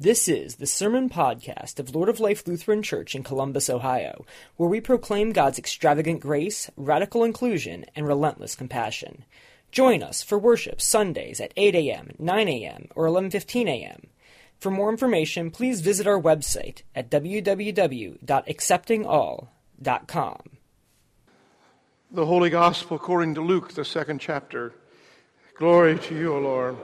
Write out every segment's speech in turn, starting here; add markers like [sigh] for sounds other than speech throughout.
This is the Sermon Podcast of Lord of Life Lutheran Church in Columbus, Ohio, where we proclaim God's extravagant grace, radical inclusion, and relentless compassion. Join us for worship Sundays at 8 a.m., 9 a.m., or 11:15 a.m. For more information, please visit our website at www.acceptingall.com. The Holy Gospel according to Luke, the second chapter. Glory to you, O Lord.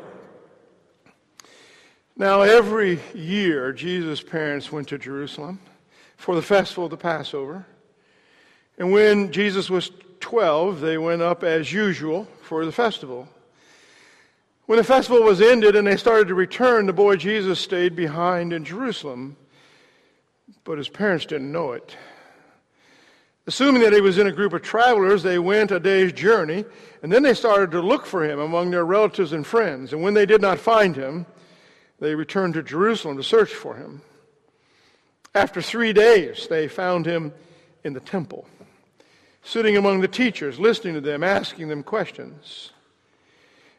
Now, every year, Jesus' parents went to Jerusalem for the festival of the Passover. And when Jesus was 12, they went up as usual for the festival. When the festival was ended and they started to return, the boy Jesus stayed behind in Jerusalem. But his parents didn't know it. Assuming that he was in a group of travelers, they went a day's journey, and then they started to look for him among their relatives and friends. And when they did not find him, they returned to Jerusalem to search for him. After three days, they found him in the temple, sitting among the teachers, listening to them, asking them questions.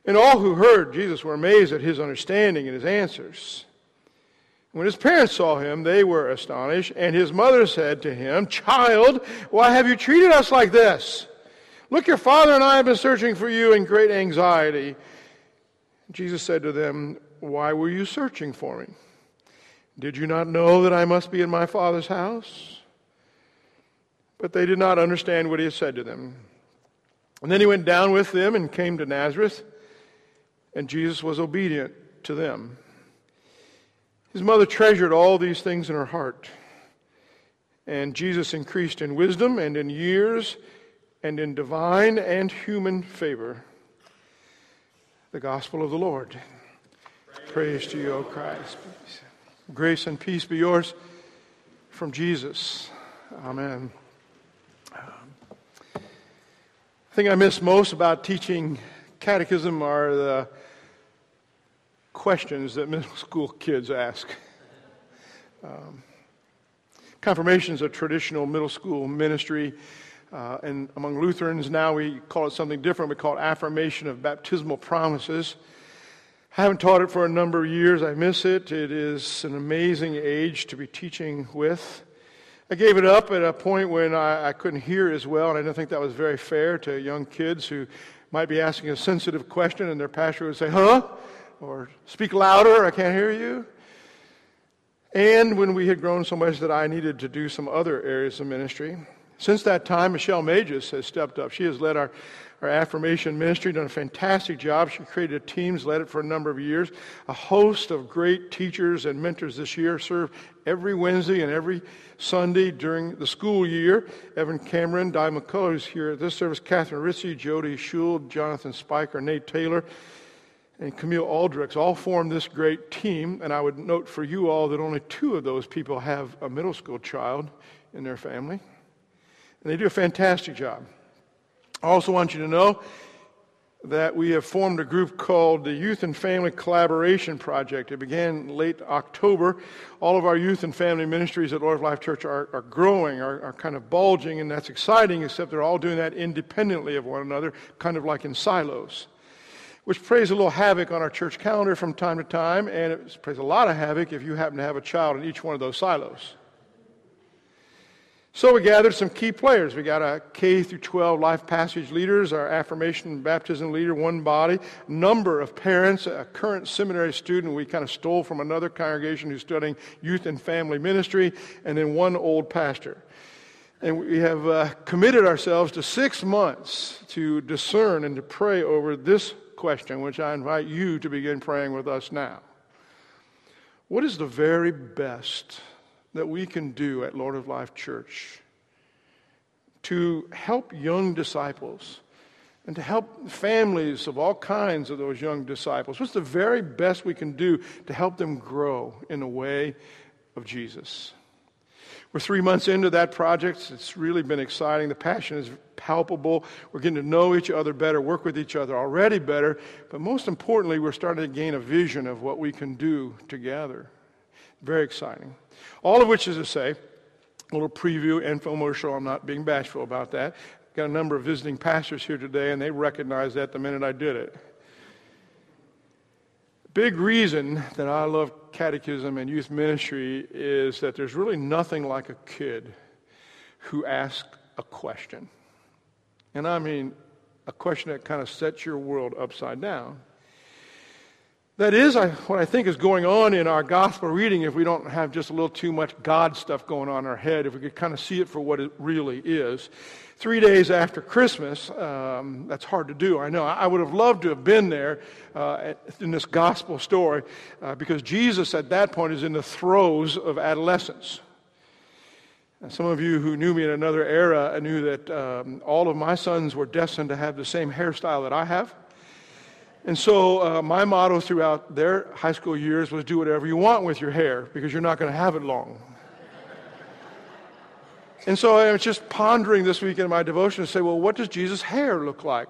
And all who heard Jesus were amazed at his understanding and his answers. When his parents saw him, they were astonished, and his mother said to him, Child, why have you treated us like this? Look, your father and I have been searching for you in great anxiety. Jesus said to them, why were you searching for me? Did you not know that I must be in my Father's house? But they did not understand what he had said to them. And then he went down with them and came to Nazareth, and Jesus was obedient to them. His mother treasured all these things in her heart. And Jesus increased in wisdom and in years and in divine and human favor. The gospel of the Lord. Praise to you, O Christ. Grace and peace be yours from Jesus. Amen. The thing I miss most about teaching catechism are the questions that middle [laughs] school kids ask. Um, confirmation is a traditional middle school ministry. Uh, and among Lutherans now we call it something different. We call it affirmation of baptismal promises. I haven't taught it for a number of years. I miss it. It is an amazing age to be teaching with. I gave it up at a point when I, I, couldn't hear as well, and I didn't think that was very fair to young kids who might be asking a sensitive question, and their pastor would say, Huh? Or speak louder, I can't hear you. And when we had grown so much that I needed to do some other areas of ministry. Since that time, Michelle Mages has stepped up. She has led our our affirmation ministry, done a fantastic job. She created a teams, led it for a number of years. A host of great teachers and mentors this year serve every Wednesday and every Sunday during the school year. Evan Cameron, Di McCullough, who's here at this service, Catherine Ritchie, Jody Schul, Jonathan Spiker, Nate Taylor, and Camille Aldrich all form this great team. And I would note for you all that only two of those people have a middle school child in their family. And they do a fantastic job. I also want you to know that we have formed a group called the Youth and Family Collaboration Project. It began late October. All of our youth and family ministries at Lord of Life Church are, are growing, are, are kind of bulging, and that's exciting, except they're all doing that independently of one another, kind of like in silos. Which plays a little havoc on our church calendar from time to time, and it plays a lot of havoc if you happen to have a child in each one of those silos. So we gathered some key players. We got a K through 12 life passage leaders, our affirmation and baptism leader, one body, number of parents, a current seminary student we kind of stole from another congregation who's studying youth and family ministry, and then one old pastor. And we have uh, committed ourselves to six months to discern and to pray over this question, which I invite you to begin praying with us now. What is the very best that we can do at Lord of Life Church to help young disciples and to help families of all kinds of those young disciples? What's the very best we can do to help them grow in the way of Jesus? We're three months into that project. It's really been exciting. The passion is palpable. We're getting to know each other better, work with each other already better. But most importantly, we're starting to gain a vision of what we can do together. Very exciting. All of which is to say, a little preview, infomercial. I'm not being bashful about that. Got a number of visiting pastors here today, and they recognized that the minute I did it. big reason that I love catechism and youth ministry is that there's really nothing like a kid who asks a question. And I mean, a question that kind of sets your world upside down. That is what I think is going on in our gospel reading if we don't have just a little too much God stuff going on in our head, if we could kind of see it for what it really is. Three days after Christmas, um, that's hard to do, I know. I would have loved to have been there uh, in this gospel story uh, because Jesus at that point is in the throes of adolescence. some of you who knew me in another era knew that um, all of my sons were destined to have the same hairstyle that I have. And so uh, my motto throughout their high school years was do whatever you want with your hair because you're not going to have it long. [laughs] and so I was just pondering this week in my devotion to say, well, what does Jesus' hair look like?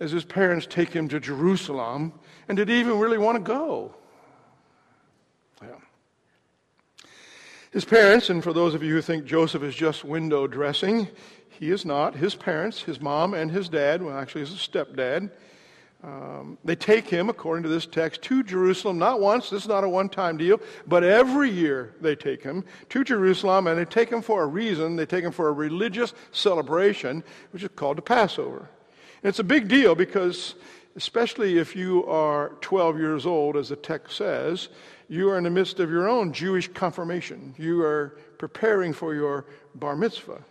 As his parents take him to Jerusalem, and did he even really want to go? His parents, and for those of you who think Joseph is just window dressing, he is not. His parents, his mom and his dad, well, actually, his stepdad, um, they take him, according to this text, to Jerusalem, not once, this is not a one time deal, but every year they take him to Jerusalem, and they take him for a reason. They take him for a religious celebration, which is called the Passover. And it's a big deal because, especially if you are 12 years old, as the text says, you are in the midst of your own Jewish confirmation. You are preparing for your bar mitzvah.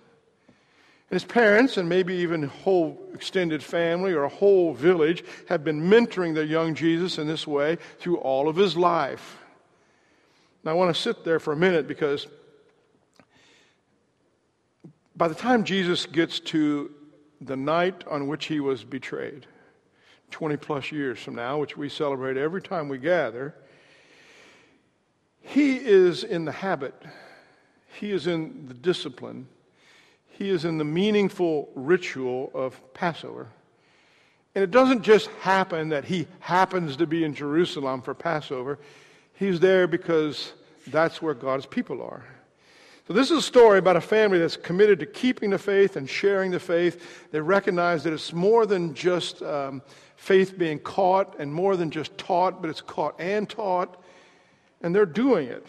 His parents, and maybe even whole extended family or a whole village, have been mentoring their young Jesus in this way through all of his life. Now, I want to sit there for a minute because by the time Jesus gets to the night on which he was betrayed, 20 plus years from now, which we celebrate every time we gather, he is in the habit, he is in the discipline he is in the meaningful ritual of Passover. And it doesn't just happen that he happens to be in Jerusalem for Passover. He's there because that's where God's people are. So, this is a story about a family that's committed to keeping the faith and sharing the faith. They recognize that it's more than just um, faith being caught and more than just taught, but it's caught and taught. And they're doing it.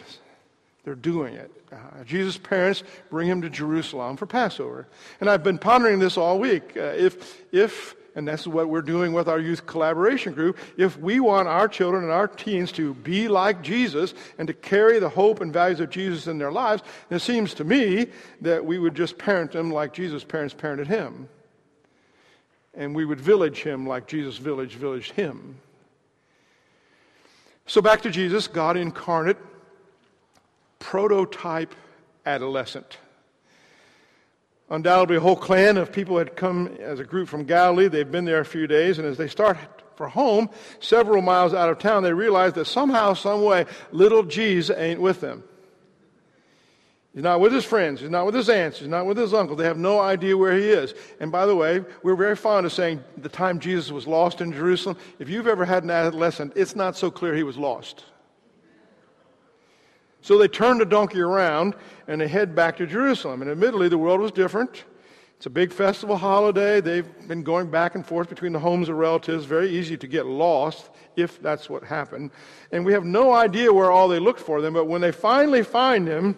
They're doing it. Uh, Jesus' parents bring him to Jerusalem for Passover. And I've been pondering this all week. Uh, if, if, and that's what we're doing with our youth collaboration group, if we want our children and our teens to be like Jesus and to carry the hope and values of Jesus in their lives, it seems to me that we would just parent them like Jesus' parents parented him. And we would village him like Jesus village villaged him. So back to Jesus, God incarnate prototype adolescent. Undoubtedly, a whole clan of people had come as a group from Galilee. They've been there a few days, and as they start for home, several miles out of town, they realize that somehow, some way, little Jesus ain't with them. He's not with his friends. He's not with his aunts. He's not with his uncle. They have no idea where he is. And by the way, we're very fond of saying the time Jesus was lost in Jerusalem. If you've ever had an adolescent, it's not so clear he was lost. So they turn the donkey around and they head back to Jerusalem. And admittedly, the world was different. It's a big festival holiday. They've been going back and forth between the homes of relatives. Very easy to get lost if that's what happened. And we have no idea where all they looked for them, but when they finally find him,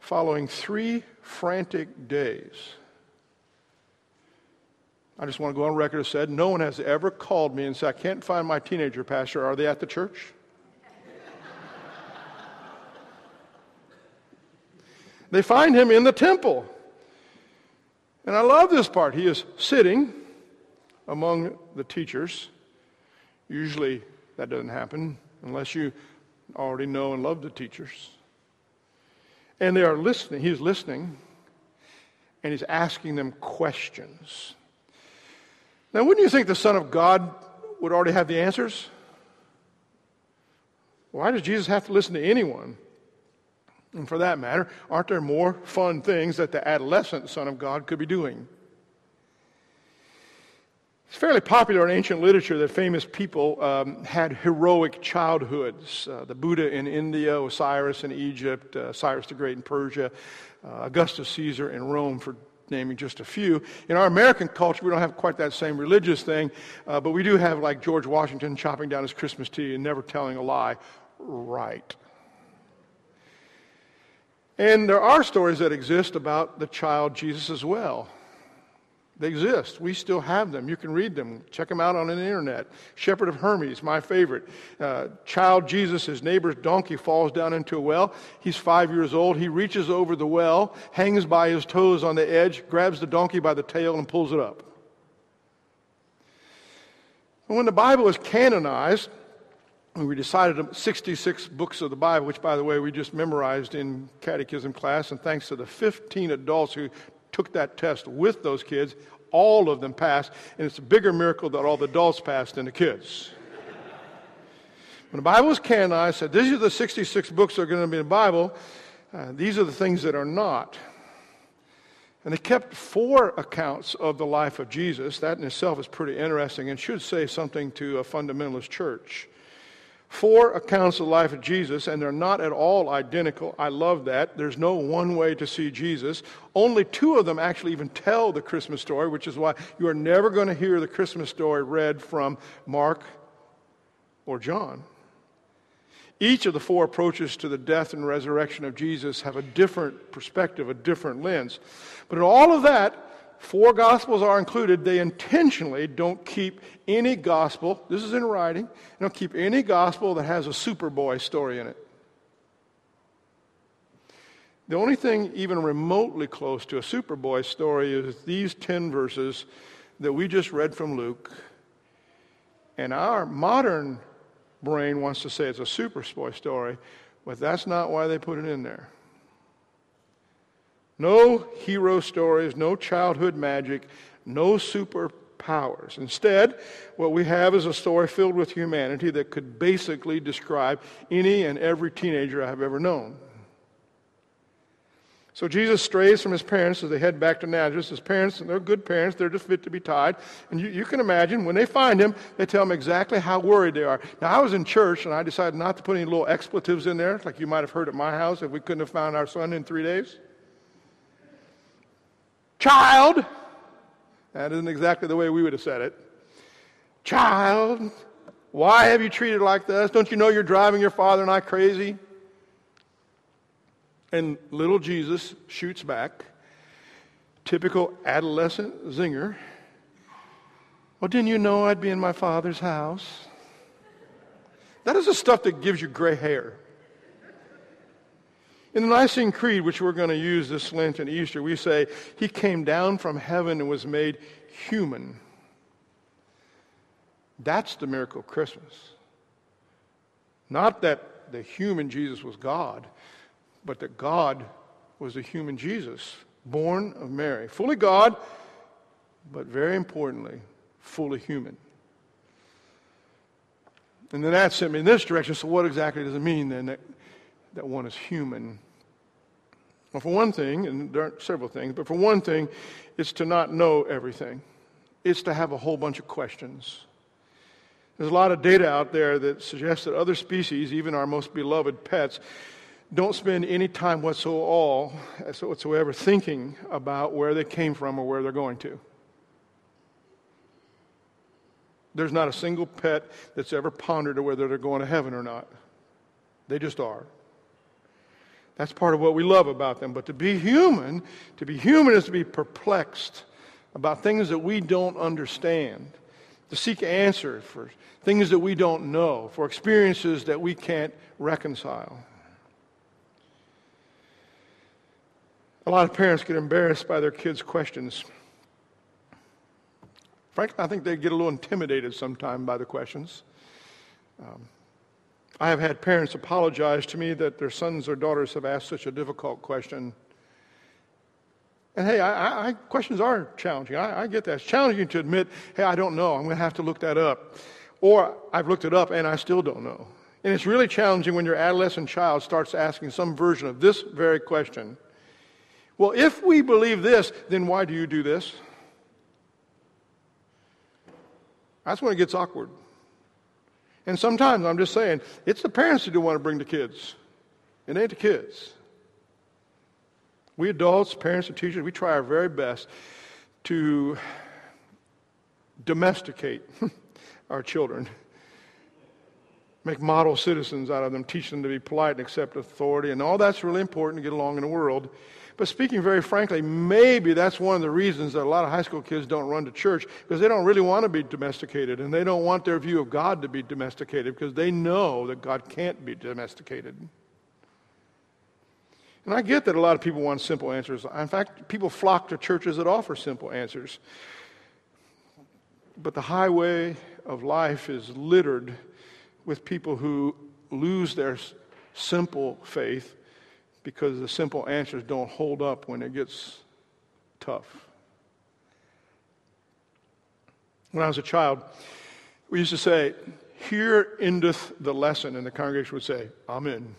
following three frantic days, I just want to go on record and said, no one has ever called me and said, I can't find my teenager, Pastor. Are they at the church? They find him in the temple. And I love this part. He is sitting among the teachers. Usually that doesn't happen unless you already know and love the teachers. And they are listening. He's listening and he's asking them questions. Now, wouldn't you think the Son of God would already have the answers? Why does Jesus have to listen to anyone? And for that matter, aren't there more fun things that the adolescent Son of God could be doing? It's fairly popular in ancient literature that famous people um, had heroic childhoods. Uh, the Buddha in India, Osiris in Egypt, uh, Cyrus the Great in Persia, uh, Augustus Caesar in Rome for naming just a few. In our American culture, we don't have quite that same religious thing, uh, but we do have like George Washington chopping down his Christmas tree and never telling a lie. Right. And there are stories that exist about the child Jesus as well. They exist. We still have them. You can read them. Check them out on the internet. Shepherd of Hermas, my favorite. Uh, child Jesus, his neighbor's donkey falls down into a well. He's five years old. He reaches over the well, hangs by his toes on the edge, grabs the donkey by the tail, and pulls it up. When the Bible is canonized, we decided 66 books of the Bible, which, by the way, we just memorized in catechism class, and thanks to the 15 adults who took that test with those kids, all of them passed, and it's a bigger miracle that all the adults passed than the kids. when the Bible was canonized, said these are the 66 books that are going to be in the Bible. Uh, these are the things that are not. And they kept four accounts of the life of Jesus. That in itself is pretty interesting and should say something to a fundamentalist church. Four accounts of the life of Jesus, and they're not at all identical. I love that. There's no one way to see Jesus. Only two of them actually even tell the Christmas story, which is why you are never going to hear the Christmas story read from Mark or John. Each of the four approaches to the death and resurrection of Jesus have a different perspective, a different lens. But in all of that, four gospels are included, they intentionally don't keep any gospel, this is in writing, they don't keep any gospel that has a Superboy story in it. The only thing even remotely close to a Superboy story is these 10 verses that we just read from Luke. And our modern brain wants to say it's a Superboy story, but that's not why they put it in there. No hero stories, no childhood magic, no superpowers. Instead, what we have is a story filled with humanity that could basically describe any and every teenager I've ever known. So Jesus strays from his parents as they head back to Nazareth. His parents, they're good parents, they're just fit to be tied. And you, you, can imagine when they find him, they tell him exactly how worried they are. Now, I was in church and I decided not to put any little expletives in there, like you might have heard at my house if we couldn't have found our son in three days. Child. That isn't exactly the way we would have said it. Child, why have you treated like this? Don't you know you're driving your father and I crazy? And little Jesus shoots back. Typical adolescent zinger. Well, didn't you know I'd be in my father's house? That is the stuff that gives you gray hair. In the Nicene Creed, which we're going to use this Lent and Easter, we say, He came down from heaven and was made human. That's the miracle of Christmas. Not that the human Jesus was God, but that God was a human Jesus, born of Mary. Fully God, but very importantly, fully human. And then that sent me in this direction. So, what exactly does it mean then that that one is human. Well, for one thing, and there are several things, but for one thing, it's to not know everything. It's to have a whole bunch of questions. There's a lot of data out there that suggests that other species, even our most beloved pets, don't spend any time whatsoever thinking about where they came from or where they're going to. There's not a single pet that's ever pondered whether they're going to heaven or not. They just are. That's part of what we love about them. But to be human, to be human is to be perplexed about things that we don't understand, to seek answers for things that we don't know, for experiences that we can't reconcile. A lot of parents get embarrassed by their kids' questions. Frankly, I think they get a little intimidated sometimes by the questions. Um, I have had parents apologize to me that their sons or daughters have asked such a difficult question. And hey, I, I, questions are challenging. I, I get that. It's challenging to admit, hey, I don't know. I'm going to have to look that up. Or I've looked it up and I still don't know. And it's really challenging when your adolescent child starts asking some version of this very question. Well, if we believe this, then why do you do this? That's when it gets awkward. And sometimes I'm just saying, it's the parents who do want to bring the kids. It ain't the kids. We adults, parents, and teachers, we try our very best to domesticate [laughs] our children, make model citizens out of them, teach them to be polite and accept authority, and all that's really important to get along in the world. But speaking very frankly, maybe that's one of the reasons that a lot of high school kids don't run to church because they don't really want to be domesticated and they don't want their view of God to be domesticated because they know that God can't be domesticated. And I get that a lot of people want simple answers. In fact, people flock to churches that offer simple answers. But the highway of life is littered with people who lose their simple faith because the simple answers don't hold up when it gets tough. When I was a child, we used to say, Here endeth the lesson, and the congregation would say, Amen.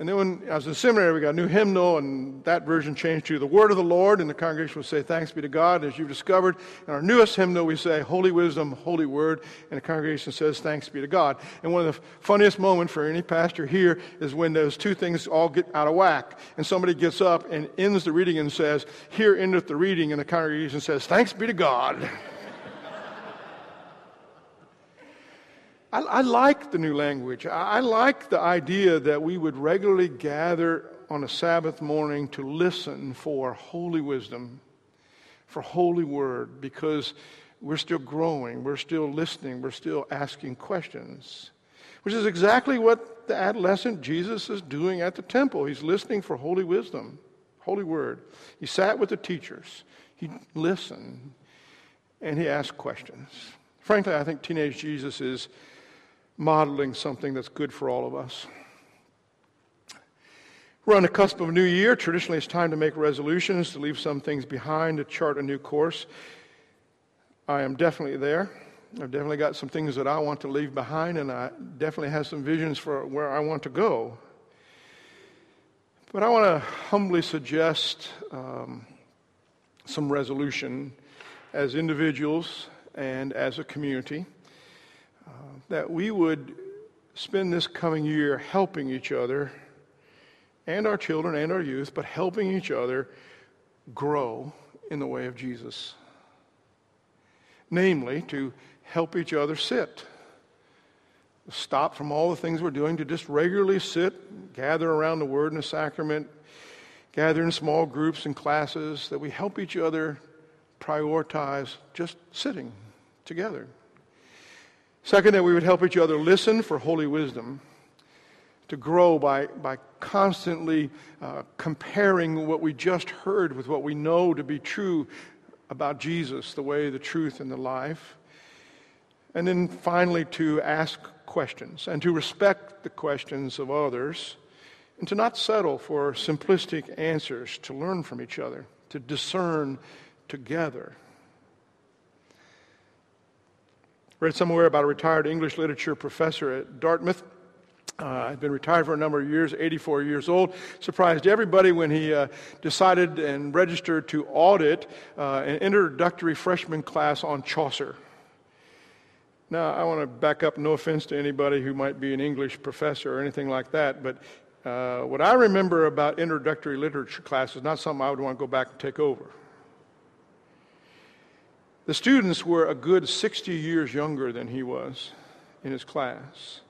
And then when I was in seminary, we got a new hymnal, and that version changed to the Word of the Lord, and the congregation would say, Thanks be to God. As you've discovered, in our newest hymnal, we say, Holy Wisdom, Holy Word, and the congregation says, Thanks be to God. And one of the funniest moments for any pastor here is when those two things all get out of whack, and somebody gets up and ends the reading and says, Here endeth the reading, and the congregation says, Thanks be to God. [laughs] I, I, like the new language. I, I like the idea that we would regularly gather on a Sabbath morning to listen for holy wisdom, for holy word, because we're still growing, we're still listening, we're still asking questions, which is exactly what the adolescent Jesus is doing at the temple. He's listening for holy wisdom, holy word. He sat with the teachers, he listened, and he asked questions. Frankly, I think teenage Jesus is modeling something that's good for all of us. We're on the cusp of a new year. Traditionally, it's time to make resolutions, to leave some things behind, to chart a new course. I am definitely there. I've definitely got some things that I want to leave behind, and I definitely have some visions for where I want to go. But I want to humbly suggest um, some resolution as individuals and as a community that we would spend this coming year helping each other and our children and our youth, but helping each other grow in the way of Jesus. Namely, to help each other sit. Stop from all the things we're doing to just regularly sit, gather around the Word and the sacrament, gather in small groups and classes, that we help each other prioritize just sitting together. Second, that we would help each other listen for holy wisdom, to grow by, by constantly uh, comparing what we just heard with what we know to be true about Jesus, the way, the truth, and the life. And then finally, to ask questions and to respect the questions of others and to not settle for simplistic answers, to learn from each other, to discern together. Read somewhere about a retired English literature professor at Dartmouth. Uh, had been retired for a number of years, 84 years old. Surprised everybody when he uh, decided and registered to audit uh, an introductory freshman class on Chaucer. Now, I want to back up, no offense to anybody who might be an English professor or anything like that, but uh, what I remember about introductory literature classes is not something I would want to go back and take over. The students were a good 60 years younger than he was in his class.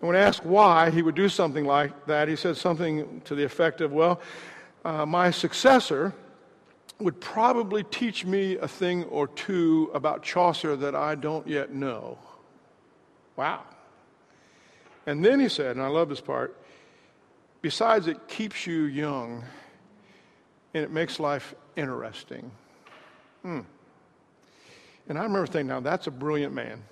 And when asked why he would do something like that, he said something to the effect of, Well, uh, my successor would probably teach me a thing or two about Chaucer that I don't yet know. Wow. And then he said, and I love this part, besides it keeps you young and it makes life interesting. Hmm. And I remember thinking, now that's a brilliant man.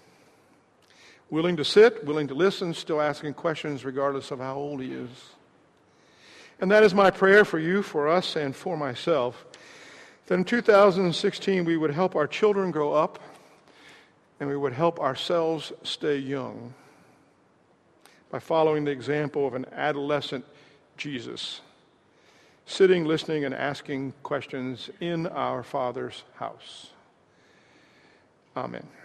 Willing to sit, willing to listen, still asking questions regardless of how old he is. And that is my prayer for you, for us, and for myself. That in 2016 we would help our children grow up and we would help ourselves stay young by following the example of an adolescent Jesus, sitting, listening, and asking questions in our Father's house. Amen.